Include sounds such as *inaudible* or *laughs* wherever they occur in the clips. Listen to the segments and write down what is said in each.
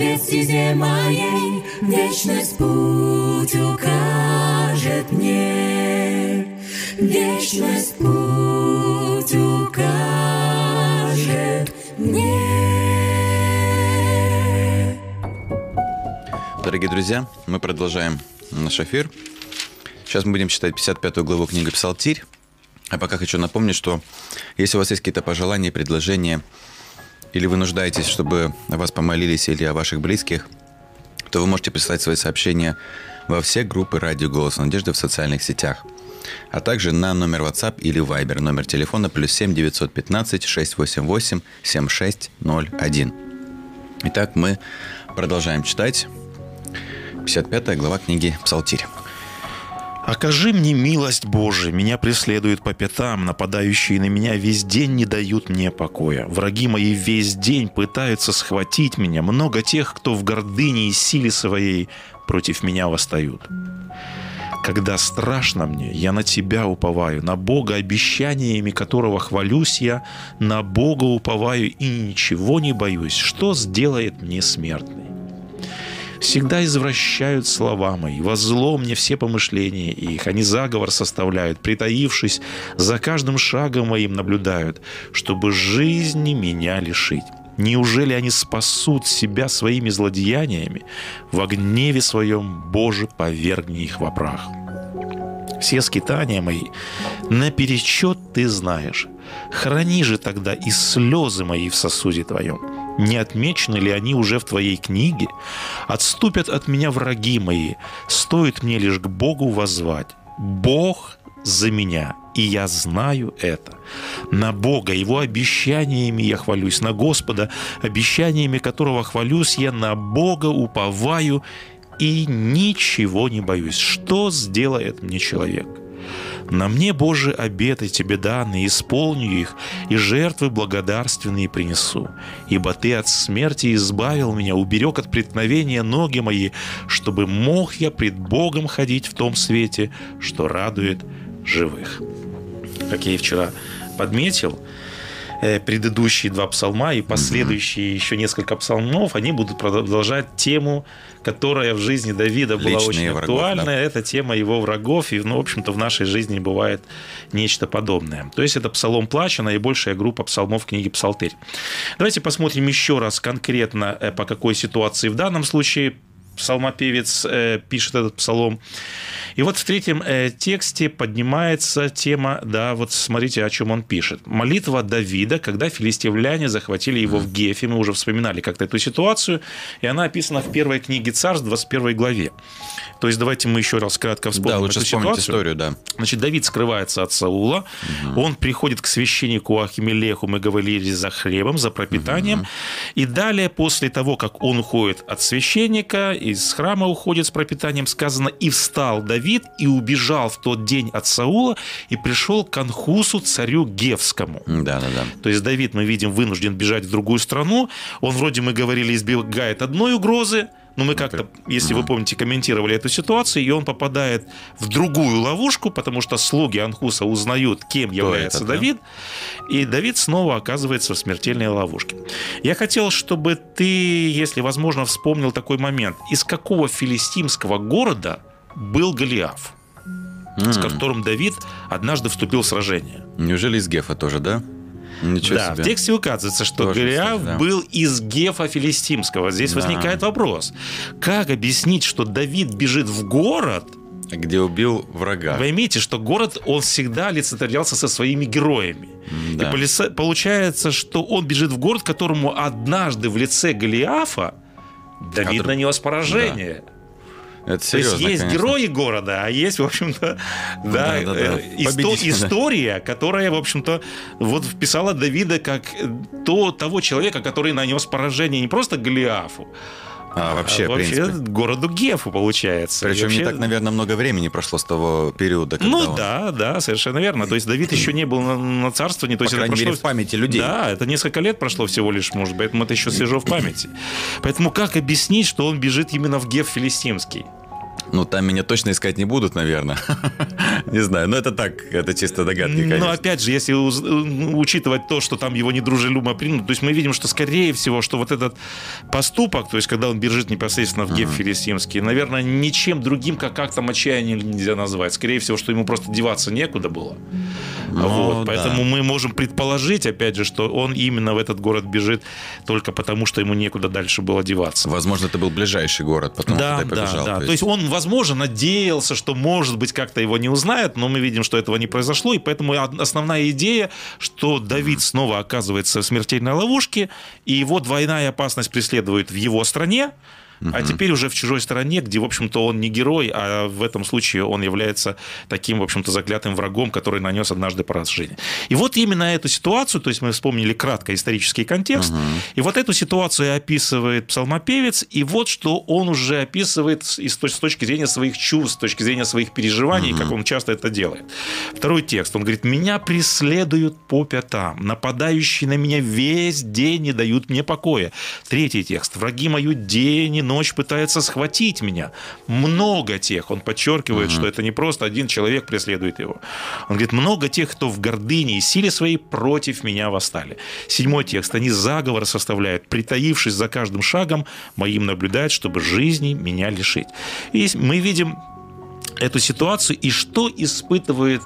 свет стезе моей, Вечность путь укажет мне. Вечность путь укажет мне. Дорогие друзья, мы продолжаем наш эфир. Сейчас мы будем читать 55 главу книги «Псалтирь». А пока хочу напомнить, что если у вас есть какие-то пожелания, предложения, или вы нуждаетесь, чтобы о вас помолились или о ваших близких, то вы можете прислать свои сообщения во все группы «Радио Голос Надежды» в социальных сетях, а также на номер WhatsApp или Viber, номер телефона плюс 7 915 688 7601. Итак, мы продолжаем читать 55 глава книги «Псалтирь». Окажи мне милость Божия, меня преследуют по пятам, нападающие на меня весь день не дают мне покоя. Враги мои весь день пытаются схватить меня, много тех, кто в гордыне и силе своей против меня восстают. Когда страшно мне, я на Тебя уповаю, на Бога, обещаниями которого хвалюсь я, на Бога уповаю и ничего не боюсь, что сделает мне смертный всегда извращают слова мои, во зло мне все помышления их, они заговор составляют, притаившись, за каждым шагом моим наблюдают, чтобы жизни меня лишить. Неужели они спасут себя своими злодеяниями? В гневе своем, Боже, повергни их во прах. Все скитания мои наперечет ты знаешь. Храни же тогда и слезы мои в сосуде твоем. Не отмечены ли они уже в твоей книге? Отступят от меня враги мои, стоит мне лишь к Богу возвать. Бог за меня, и я знаю это. На Бога, Его обещаниями я хвалюсь, на Господа, обещаниями которого хвалюсь я, на Бога уповаю и ничего не боюсь. Что сделает мне человек? На мне, Боже, обеты Тебе данные, исполню их, и жертвы благодарственные принесу. Ибо Ты от смерти избавил меня, уберег от преткновения ноги мои, чтобы мог я пред Богом ходить в том свете, что радует живых. Как я и вчера подметил, э, предыдущие два псалма и последующие еще несколько псалмов, они будут продолжать тему которая в жизни Давида была Личные очень врагов, актуальна. да. Это тема его врагов, и, ну, в общем-то, в нашей жизни бывает нечто подобное. То есть это псалом плача, наибольшая группа псалмов книги Псалтырь. Давайте посмотрим еще раз конкретно, э, по какой ситуации в данном случае псалмопевец э, пишет этот псалом. И вот в третьем э, тексте поднимается тема, да, вот смотрите, о чем он пишет. Молитва Давида, когда филистимляне захватили его в Гефе. Мы уже вспоминали как-то эту ситуацию. И она описана в первой книге Царств, 21 главе. То есть давайте мы еще раз кратко вспомним Да, лучше эту ситуацию. историю, да. Значит, Давид скрывается от Саула, он приходит к священнику Ахимелеху, мы говорили, за хлебом, за пропитанием, и далее, после того, как он уходит от священника, из храма уходит с пропитанием, сказано, и встал Давид, и убежал в тот день от Саула, и пришел к Анхусу, царю Гевскому. Да, да, да. То есть Давид, мы видим, вынужден бежать в другую страну. Он вроде, мы говорили, избегает одной угрозы, но мы как-то, если вы помните, комментировали эту ситуацию, и он попадает в другую ловушку, потому что слуги Анхуса узнают, кем является это, да? Давид, и Давид снова оказывается в смертельной ловушке. Я хотел, чтобы ты, если возможно, вспомнил такой момент. Из какого филистимского города был Голиаф, с М. которым Давид однажды вступил в сражение? Неужели из Гефа тоже, да? Ничего да, себе. в тексте указывается, что Тоже, Голиаф да. был из Гефа Филистимского. Здесь Да. возникает вопрос. Как объяснить, что Давид бежит в город, Где убил врага. Поймите, что город, он всегда олицетворялся со своими героями. Да. И полиса- получается, что он бежит в город, которому однажды в лице Голиафа Давид Который- нанес поражение. Это То есть серьезно, есть конечно. герои города, а есть, в общем-то, да, Да, да, да. э, исто- Победитель, да. история, которая, в общем-то, вот вписала Давида как э, то, того человека, который нанес поражение не просто Голиафу, А вообще, а вообще городу Гефу, получается. И Причем не вообще- так, наверное, много времени прошло с того периода, когда Ну он- да, да, совершенно верно. То есть Давид еще не был на, на царствовании. То По есть это крайней мере, прошло- в памяти людей. Да, это несколько лет прошло всего лишь, может быть, поэтому это еще свежо в памяти. Поэтому как объяснить, что он бежит именно в Геф Филистимский? Ну, там меня точно искать не будут, наверное. *laughs* Не знаю, но это так, это чисто догадки, Но конечно. опять же, если учитывать то, что там его недружелюбно приняли, то есть мы видим, что скорее всего, что вот этот поступок, то есть когда он бежит непосредственно в Геф Филистимский, наверное, ничем другим, как актом отчаяния нельзя назвать. Скорее всего, что ему просто деваться некуда было. Ну, вот, да. поэтому мы можем предположить, опять же, что он именно в этот город бежит только потому, что ему некуда дальше было деваться. Возможно, это был ближайший город, потом Да, туда да, побежал. да. То есть он, возможно, надеялся, что, может быть, как-то его не узнают, но мы видим, что этого не произошло, и поэтому основная идея, что Давид снова оказывается в смертельной ловушке, и его двойная опасность преследует в его стране, а теперь уже в чужой стране, где, в общем-то, он не герой, а в этом случае он является таким, в общем-то, заклятым врагом, который нанес однажды поражение. И вот именно эту ситуацию, то есть мы вспомнили кратко исторический контекст, и вот эту ситуацию описывает псалмопевец, и вот что он уже описывает с, точки зрения своих чувств, с точки зрения своих переживаний, как он часто это делает. Второй текст, он говорит, «Меня преследуют по пятам, нападающие на меня весь день не дают мне покоя». Третий текст, «Враги мою день и ночь пытаются схватить меня». Много тех, он подчеркивает, что это не просто один человек преследует его. Он говорит, много тех, кто в гордыне и силе своей против меня восстали. Седьмой текст, они заговор составляют, притаившись за каждым шагом, моим наблюдать, чтобы жизни меня лишить. И мы видим эту ситуацию, и что испытывает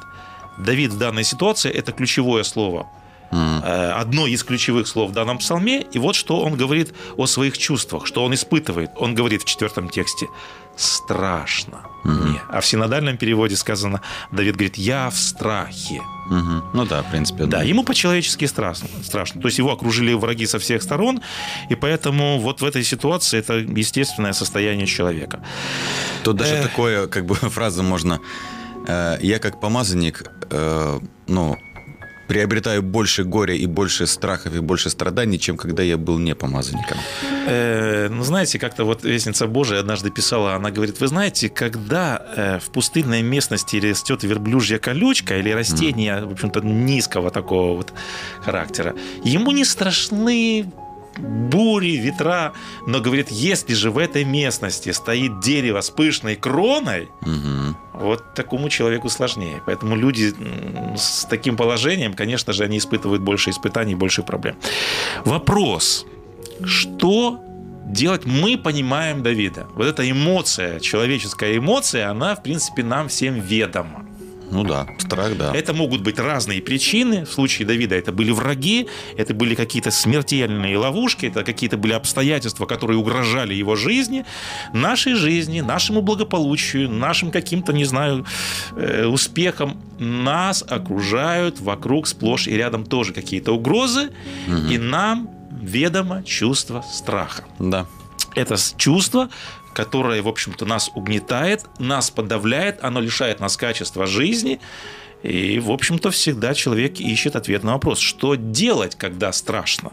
Давид в данной ситуации, это ключевое слово. Э, Одно из ключевых слов в данном псалме, и вот что он говорит о своих чувствах, что он испытывает. Он говорит в четвертом тексте «страшно мне». А в синодальном переводе сказано, Давид говорит «я в страхе». Мгм. Ну да, в принципе. Да, ему по-человечески страшно, страшно. То есть его окружили враги со всех сторон, и поэтому вот в этой ситуации это естественное состояние человека. Тут даже Эх. такое, как бы, *laughs* фраза можно... э, Я как помазанник, э, ну, приобретаю больше горя и больше страхов и больше страданий, чем когда я был не помазанником. Э, ну, знаете, как-то вот Вестница Божия однажды писала, она говорит, вы знаете, когда э, в пустынной местности растет верблюжья колючка или растение, в общем-то, низкого такого вот характера, ему не страшны бури, ветра, но говорит, если же в этой местности стоит дерево с пышной кроной, Мгм. Вот такому человеку сложнее. Поэтому люди с таким положением, конечно же, они испытывают больше испытаний, больше проблем. Вопрос, что делать? Мы понимаем Давида. Вот эта эмоция, человеческая эмоция, она, в принципе, нам всем ведома. Ну да, страх, да. Это могут быть разные причины. В случае Давида это были враги, это были какие-то смертельные ловушки, это какие-то были обстоятельства, которые угрожали его жизни, нашей жизни, нашему благополучию, нашим каким-то, не знаю, э, успехам. Нас окружают вокруг сплошь и рядом тоже какие-то угрозы, угу. и нам ведомо чувство страха. Да. Это чувство, которое, в общем-то, нас угнетает, нас подавляет, оно лишает нас качества жизни. И, в общем-то, всегда человек ищет ответ на вопрос, что делать, когда страшно,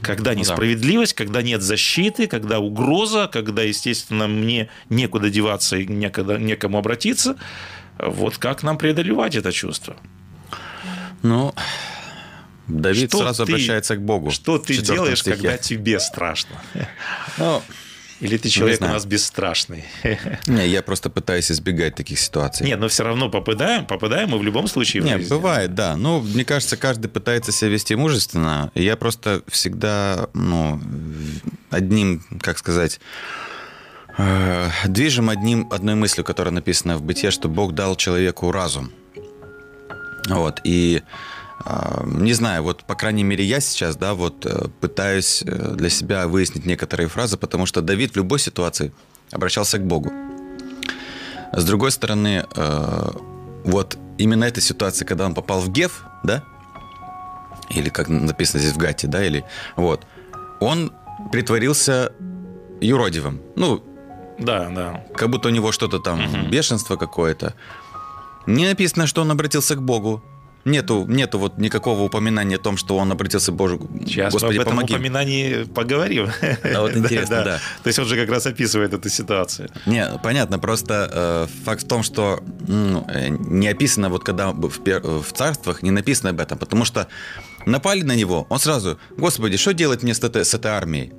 когда несправедливость, да. когда нет защиты, когда угроза, когда, естественно, мне некуда деваться и некуда, некому обратиться. Вот как нам преодолевать это чувство? Ну, Давид что сразу ты, обращается к Богу. Что ты делаешь, стихе. когда тебе страшно? Ну, или ты человек у нас бесстрашный? *laughs* Не, я просто пытаюсь избегать таких ситуаций. Нет, но все равно попадаем, попадаем мы в любом случае Нет, бывает, да. Ну, мне кажется, каждый пытается себя вести мужественно. Я просто всегда, ну, одним, как сказать, э, движем одним, одной мыслью, которая написана в бытие, что Бог дал человеку разум. Вот, и не знаю, вот, по крайней мере, я сейчас, да, вот э, пытаюсь э, для себя выяснить некоторые фразы, потому что Давид в любой ситуации обращался к Богу. С другой стороны, э, вот именно эта ситуация, когда он попал в Гев, да, или как написано здесь в Гате, да, или вот, он притворился юродивым. Ну, да, да. Как будто у него что-то там, угу. бешенство какое-то. Не написано, что он обратился к Богу. Нету, нету вот никакого упоминания о том, что он обратился к Божию. Сейчас Господи, об этом помоги. упоминании поговорим. А вот *laughs* интересно, да, да. То есть он же как раз описывает эту ситуацию. Не, понятно, просто э, факт в том, что ну, не описано, вот когда в, в царствах, не написано об этом, потому что напали на него, он сразу, Господи, что делать мне с этой, с этой армией?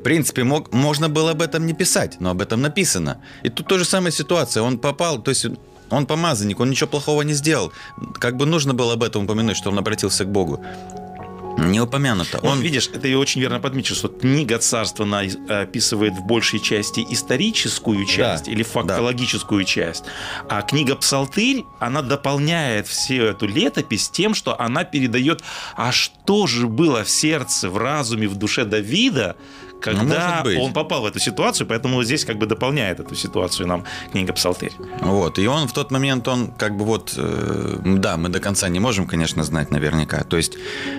В принципе, мог, можно было об этом не писать, но об этом написано. И тут та же самая ситуация. Он попал, то есть он помазанник, он ничего плохого не сделал. Как бы нужно было об этом упомянуть, что он обратился к Богу. Не упомянуто. Он, видишь, это я очень верно подмечу, что книга царства она описывает в большей части историческую часть да, или фактологическую да. часть, а книга Псалтырь, она дополняет всю эту летопись тем, что она передает, а что же было в сердце, в разуме, в душе Давида, когда ну, он попал в эту ситуацию, поэтому здесь как бы дополняет эту ситуацию нам книга Псалтырь. Вот, и он в тот момент, он как бы вот, э, да, мы до конца не можем, конечно, знать наверняка, то есть,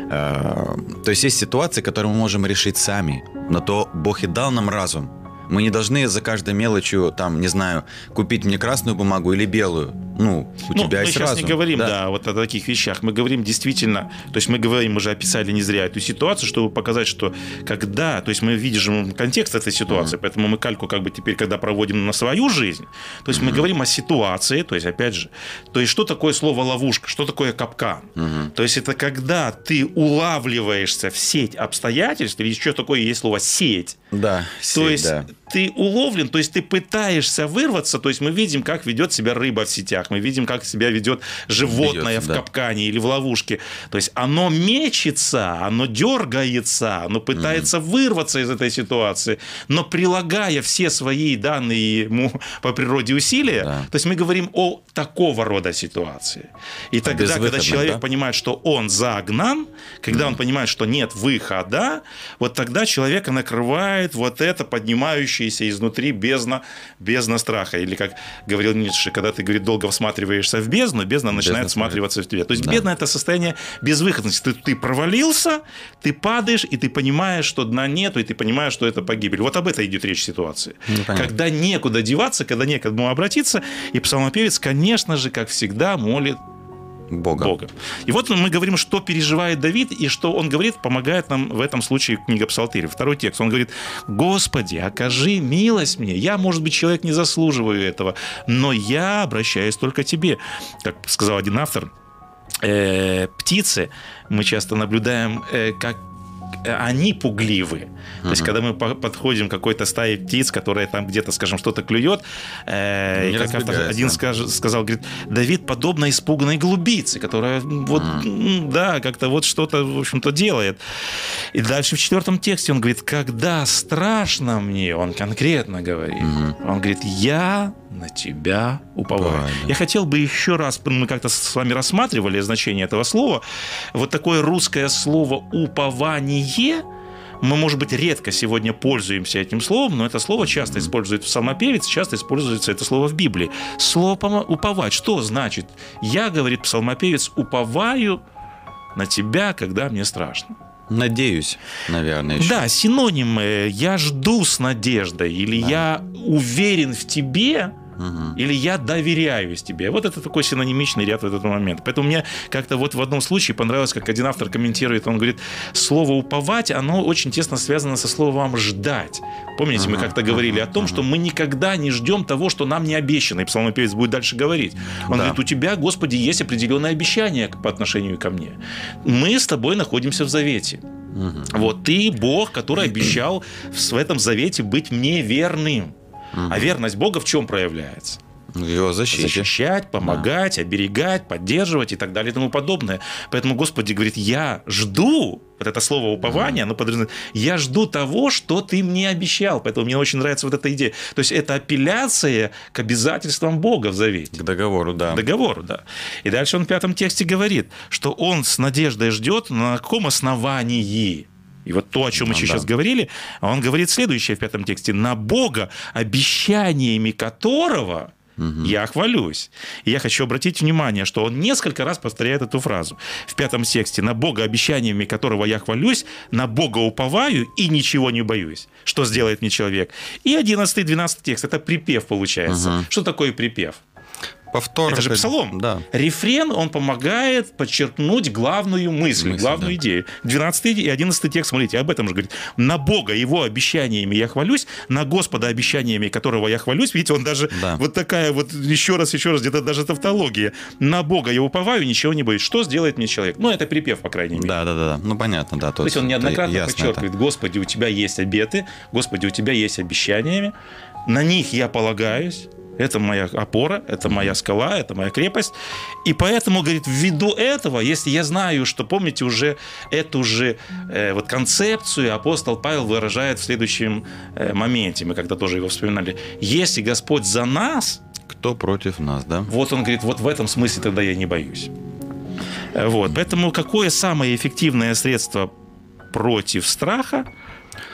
э, то есть есть ситуации, которые мы можем решить сами, но то Бог и дал нам разум, мы не должны за каждой мелочью, там, не знаю, купить мне красную бумагу или белую. Ну, у ну, тебя мы есть сейчас разум. не говорим, да? да, вот о таких вещах. Мы говорим действительно, то есть мы говорим, мы же описали не зря эту ситуацию, чтобы показать, что когда, то есть мы видим контекст этой ситуации, mm-hmm. поэтому мы кальку как бы теперь, когда проводим на свою жизнь, то есть mm-hmm. мы говорим о ситуации, то есть опять же, то есть что такое слово ловушка, что такое капкан? Mm-hmm. То есть это когда ты улавливаешься в сеть обстоятельств, или еще такое есть слово сеть. Да, сеть, то есть да ты уловлен, то есть ты пытаешься вырваться, то есть мы видим, как ведет себя рыба в сетях, мы видим, как себя ведет животное ведет, в да. капкане или в ловушке. То есть оно мечется, оно дергается, оно пытается mm. вырваться из этой ситуации, но прилагая все свои данные ему по природе усилия, да. то есть мы говорим о такого рода ситуации. И тогда, когда человек да? понимает, что он загнан, когда mm. он понимает, что нет выхода, вот тогда человека накрывает вот это поднимающее рвущаяся изнутри бездна, бездна страха. Или, как говорил Ницше, когда ты, говорит, долго всматриваешься в бездну, бездна начинает бездна всматриваться в тебя. То есть да. бездна – это состояние безвыходности. Ты, ты провалился, ты падаешь, и ты понимаешь, что дна нету, и ты понимаешь, что это погибель. Вот об этом идет речь ситуации. Ну, когда некуда деваться, когда некому обратиться, и псалмопевец, конечно же, как всегда, молит Бога. Бога. И вот мы говорим, что переживает Давид, и что он говорит, помогает нам в этом случае книга Псалтири. Второй текст. Он говорит, Господи, окажи милость мне. Я, может быть, человек не заслуживаю этого, но я обращаюсь только к Тебе. Как сказал один автор, э, птицы мы часто наблюдаем, э, как э, они пугливы. То есть, когда мы по- подходим к какой-то стае птиц, которая там где-то, скажем, что-то клюет, э, и как автор один скаж- сказал, говорит, Давид подобно испуганной голубице, которая вот, да, как-то вот что-то, в общем-то, делает. И дальше в четвертом тексте он говорит, когда страшно мне, он конкретно говорит, он говорит, я на тебя уповаю. Да. Я хотел бы еще раз, мы как-то с вами рассматривали значение этого слова, вот такое русское слово «упование», мы, может быть, редко сегодня пользуемся этим словом, но это слово часто использует в псалмопевец, часто используется это слово в Библии. Слово «уповать» что значит? Я, говорит псалмопевец, уповаю на тебя, когда мне страшно. Надеюсь, наверное, еще. Да, синоним э, «я жду с надеждой» или «я уверен в тебе», или «я доверяюсь тебе». Вот это такой синонимичный ряд в этот момент. Поэтому мне как-то вот в одном случае понравилось, как один автор комментирует, он говорит, слово «уповать», оно очень тесно связано со словом «ждать». Помните, мы как-то говорили о том, что мы никогда не ждем того, что нам не обещано. И псалмопевец будет дальше говорить. Он Да. говорит, у тебя, Господи, есть определенное обещание по отношению ко мне. Мы с тобой находимся в завете. Вот ты Бог, который обещал в этом завете быть мне верным. А верность Бога в чем проявляется? Его защите. Защищать, помогать, оберегать, поддерживать и так далее и тому подобное. Поэтому Господи говорит, я жду, вот это слово упование, оно подразумевает, я жду того, что ты мне обещал. Поэтому мне очень нравится вот эта идея. То есть это апелляция к обязательствам Бога в завете К договору, да. договору, да. И дальше он в пятом тексте говорит, что он с надеждой ждет на каком основании. И вот то, о чем мы Ну, сейчас да. говорили, он говорит следующее в пятом тексте. На Бога, обещаниями которого я хвалюсь. И я хочу обратить внимание, что он несколько раз повторяет эту фразу. В пятом тексте «На Бога, обещаниями которого я хвалюсь, на Бога уповаю и ничего не боюсь». Что сделает мне человек? И 11-12 текст – это припев получается. Что такое припев? Повтор. Это же псалом. Да. Рефрен, он помогает подчеркнуть главную мысль, Мысль, главную да. идею. 12 и 11 текст, смотрите, об этом же говорит. На Бога, Его обещаниями я хвалюсь, на Господа обещаниями, которого я хвалюсь. Видите, он даже Да. вот такая вот еще раз, еще раз, где-то даже тавтология. На Бога я уповаю, ничего не боюсь. Что сделает мне человек? Ну, это припев, по крайней мере. Да, да, да, да. Ну, понятно, да. То есть он неоднократно подчеркивает, Господи, у тебя есть обеты, Господи, у тебя есть обещаниями, на них я полагаюсь, это моя опора, это моя скала, это моя крепость. И поэтому, говорит, ввиду этого, если я знаю, что, помните, уже эту же э, вот концепцию апостол Павел выражает в следующем э, моменте, мы когда тоже его вспоминали. Если Господь за нас, Кто против нас, да? вот он говорит, вот в этом смысле тогда я не боюсь. Вот. Поэтому какое самое эффективное средство против страха,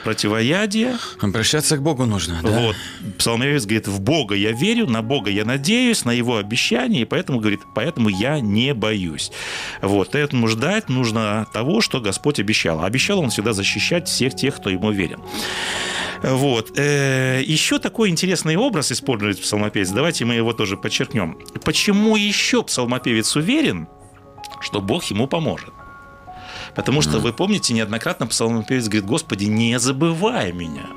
противоядия? Обращаться к Богу нужно, да? Вот. Псалмовец говорит, в Бога я верю, на Бога я надеюсь, на Его обещания, и поэтому, говорит, поэтому я не боюсь. Вот. Поэтому ждать нужно того, что Господь обещал. А обещал Он всегда защищать всех тех, кто Ему верен. Вот. Э, Еще такой интересный образ использует псалмопевец. Давайте мы его тоже подчеркнем. Почему еще псалмопевец уверен, что Бог ему поможет? Потому что, вы помните, неоднократно псалмопевец говорит, Господи, не забывай меня.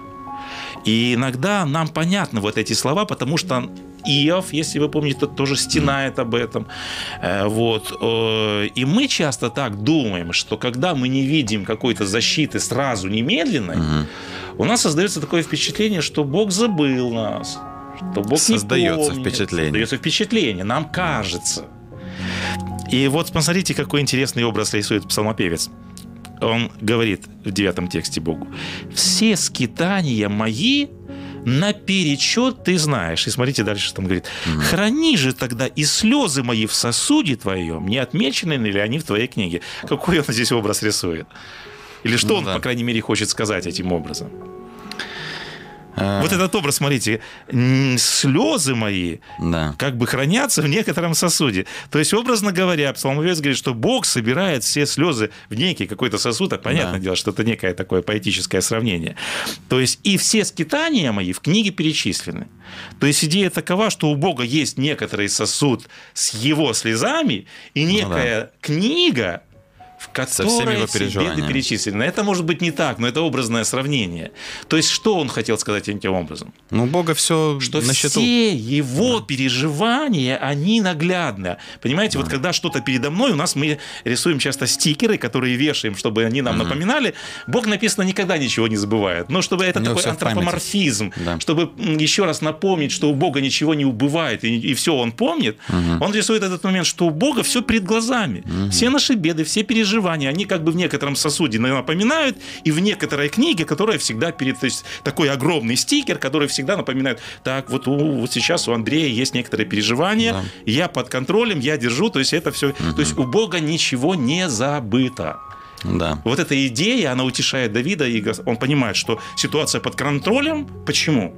И иногда нам понятны вот эти слова, потому что Иов, если вы помните, тоже стенает об этом. Э, Вот. Э, И мы часто так думаем, что когда мы не видим какой-то защиты сразу, немедленной, у нас создается такое впечатление, что Бог забыл нас, что Бог Создается не помнит. впечатление. Создается впечатление, нам кажется. И вот посмотрите, какой интересный образ рисует псалмопевец. Он говорит в девятом тексте Богу, «Все скитания мои наперечет ты знаешь». И смотрите дальше, что он говорит. «Храни же тогда и слезы мои в сосуде твоем, не отмечены ли они в твоей книге». Какой он здесь образ рисует? Или что Ну он, да. по крайней мере, хочет сказать этим образом? А, Вот этот образ, смотрите, слезы мои Да. как бы хранятся в некотором сосуде. То есть, образно говоря, псалмовец говорит, что Бог собирает все слезы в некий какой-то сосуд. А понятное Да. дело, что это некое такое поэтическое сравнение. То есть, и все скитания мои в книге перечислены. То есть, идея такова, что у Бога есть некоторый сосуд с его слезами и некая книга, всеми его все беды перечислены. Это может быть не так, но это образное сравнение. То есть, что он хотел сказать этим образом? Ну, Бога все что на счету. все его переживания, они наглядны. Понимаете, вот когда что-то передо мной, у нас мы рисуем часто стикеры, которые вешаем, чтобы они нам напоминали. Бог, написано, никогда ничего не забывает. Но чтобы это такой антропоморфизм, Да. чтобы еще раз напомнить, что у Бога ничего не убывает, и, все он помнит, он рисует этот момент, что у Бога все перед глазами. Все наши беды, все переживания, они как бы в некотором сосуде напоминают, и в некоторой книге, которая всегда перед... То есть такой огромный стикер, который всегда напоминает, так, вот, у- вот сейчас у Андрея есть некоторые переживания, Да. я под контролем, я держу, то есть это все... То есть у Бога ничего не забыто. Да. Вот эта идея, она утешает Давида, и он понимает, что ситуация под контролем. Почему?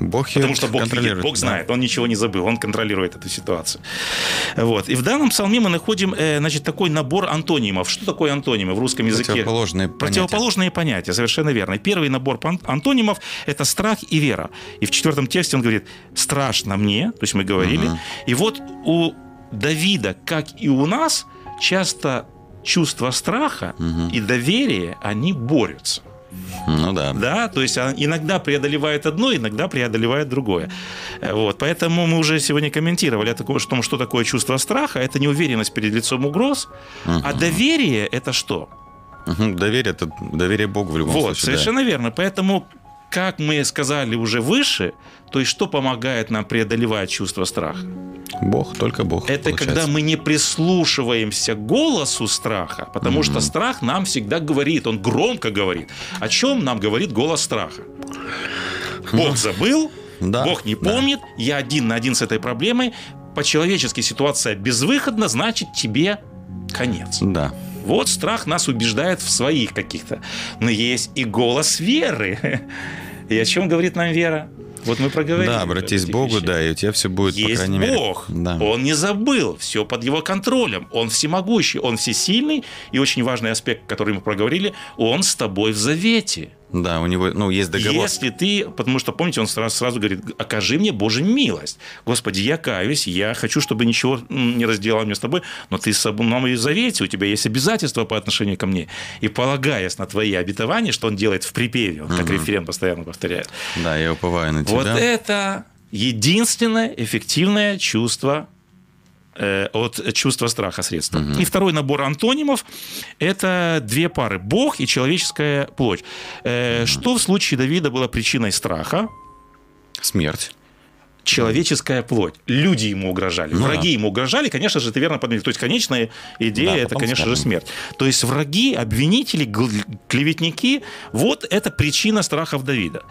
Бог Потому что Бог видит, Бог да. знает, он ничего не забыл, он контролирует эту ситуацию. Вот. И в данном псалме мы находим э, значит, такой набор антонимов. Что такое антонимы в русском языке? Противоположные понятия. Противоположные понятия, совершенно верно. Первый набор антонимов – это страх и вера. И в четвертом тексте он говорит «страшно мне», то есть мы говорили. И вот у Давида, как и у нас, часто чувство страха и доверия, они борются. Ну да. Да, то есть иногда преодолевает одно, иногда преодолевает другое. Вот, поэтому мы уже сегодня комментировали о таком, что, такое чувство страха. Это неуверенность перед лицом угроз. А доверие – это что? Мгм. Доверие, это доверие Богу в любом вот, случае. да. совершенно верно. Поэтому, как мы сказали уже выше, то есть что помогает нам преодолевать чувство страха? Бог, только Бог. Это получается. когда мы не прислушиваемся к голосу страха, потому что страх нам всегда говорит, он громко говорит. О чем нам говорит голос страха? Бог забыл, Да, Бог не да. помнит, я один на один с этой проблемой. По-человечески ситуация безвыходна, значит тебе конец. Да. Вот страх нас убеждает в своих каких-то. Но есть и голос веры. *laughs* И о чем говорит нам вера? Вот мы проговорили. Да, об обратись к Богу, вещах. да, и у тебя все будет, по Есть крайней мере. Бог. Да. Он не забыл. Все под его контролем. Он всемогущий, он всесильный. И очень важный аспект, который мы проговорили, он с тобой в завете. Да, у него, ну, есть договор. Если ты, потому что, помните, он сразу, сразу говорит, окажи мне Божью милость. Господи, я каюсь, я хочу, чтобы ничего не разделал мне с тобой, но ты с моей завете, у тебя есть обязательства по отношению ко мне. И полагаясь на твои обетования, что он делает в припеве, он как референт постоянно повторяет. Да, я уповаю на тебя. Вот это единственное эффективное чувство от чувства страха средства. И второй набор антонимов – это две пары – Бог и человеческая плоть. Э, Что в случае Давида было причиной страха? Смерть. Человеческая плоть. Люди ему угрожали, Ну враги да. ему угрожали, конечно же, ты верно подметил. То есть конечная идея Да, это, конечно же, смерть. То есть враги, обвинители, клеветники, вот это причина страхов Давида.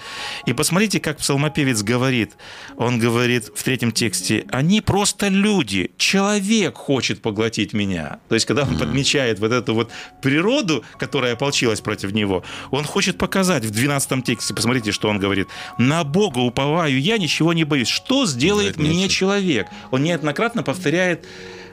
И посмотрите, как псалмопевец говорит. Он говорит в третьем тексте, они просто люди, человек хочет поглотить меня. То есть, когда он подмечает вот эту вот природу, которая ополчилась против него, он хочет показать в 12 тексте, посмотрите, что он говорит, на Бога уповаю я, ничего не боюсь. Что сделает Делает мне человек? Он неоднократно повторяет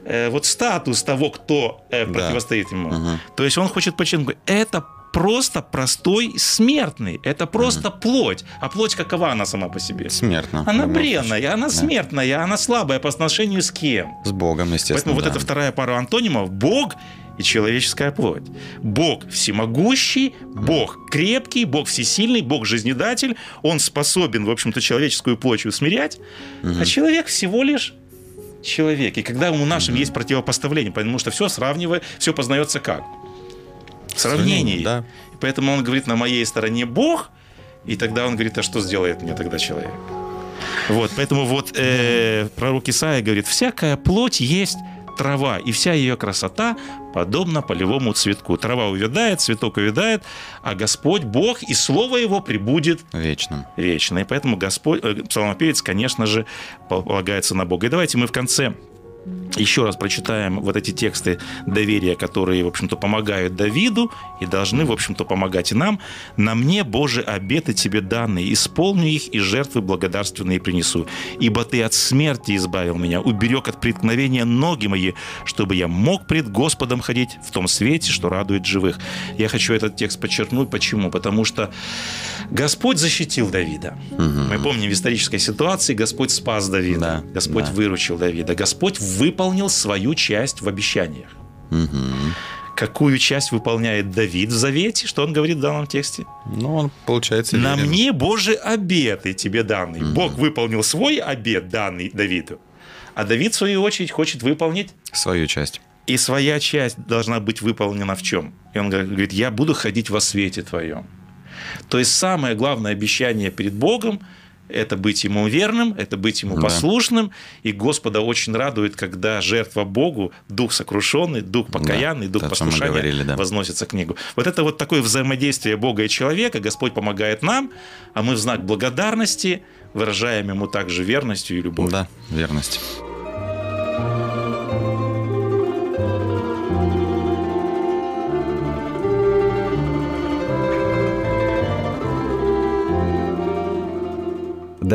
э, вот статус того, кто э, Да. противостоит ему. Мгм. То есть он хочет подчеркнуть, это просто простой смертный, это просто плоть. А плоть какова она сама по себе? Смертно. в Она бренная, она Да. смертная, она слабая по отношению с кем? С Богом, естественно. Поэтому вот да. эта вторая пара антонимов – Бог и человеческая плоть. Бог всемогущий, Бог крепкий, Бог всесильный, Бог жизнедатель. Он способен, в общем-то, человеческую плоть усмирять, а человек всего лишь человек. И когда у нашим есть противопоставление, потому что все сравнивая, все познается как? В сравнении. Да. Поэтому он говорит, на моей стороне Бог, и тогда он говорит, а что сделает мне тогда человек? Вот, поэтому вот э, пророк Исаия говорит, всякая плоть есть трава, и вся ее красота подобна полевому цветку. Трава увядает, цветок увядает, а Господь, Бог, и Слово Его прибудет Вечным. вечно. И поэтому Господь, э, псалмопевец, конечно же, полагается на Бога. И давайте мы в конце еще раз прочитаем вот эти тексты доверия, которые, в общем-то, помогают Давиду и должны, в общем-то, помогать и нам. «На мне, Боже, обеты тебе данные, исполню их и жертвы благодарственные принесу. Ибо ты от смерти избавил меня, уберег от преткновения ноги мои, чтобы я мог пред Господом ходить в том свете, что радует живых». Я хочу этот текст подчеркнуть. Почему? Потому что Господь защитил Давида. Мы помним в исторической ситуации Господь спас Давида. Да, Господь да. выручил Давида. Господь выполнил свою часть в обещаниях. Мгм. какую часть выполняет Давид в Завете, что он говорит в данном тексте? Ну, он, получается, На верен. мне Божий обет и тебе данный. Бог выполнил свой обет, данный Давиду. А Давид, в свою очередь, хочет выполнить свою часть. и своя часть должна быть выполнена в чем? И он говорит, я буду ходить во свете твоем. То есть самое главное обещание перед Богом – это быть Ему верным, это быть Ему Да. послушным. И Господа очень радует, когда жертва Богу, дух сокрушенный, дух покаянный, дух то, послушания говорили, да. возносится к книгу. Вот это вот такое взаимодействие Бога и человека. Господь помогает нам, а мы в знак благодарности выражаем Ему также верностью и любовью. Да, верность.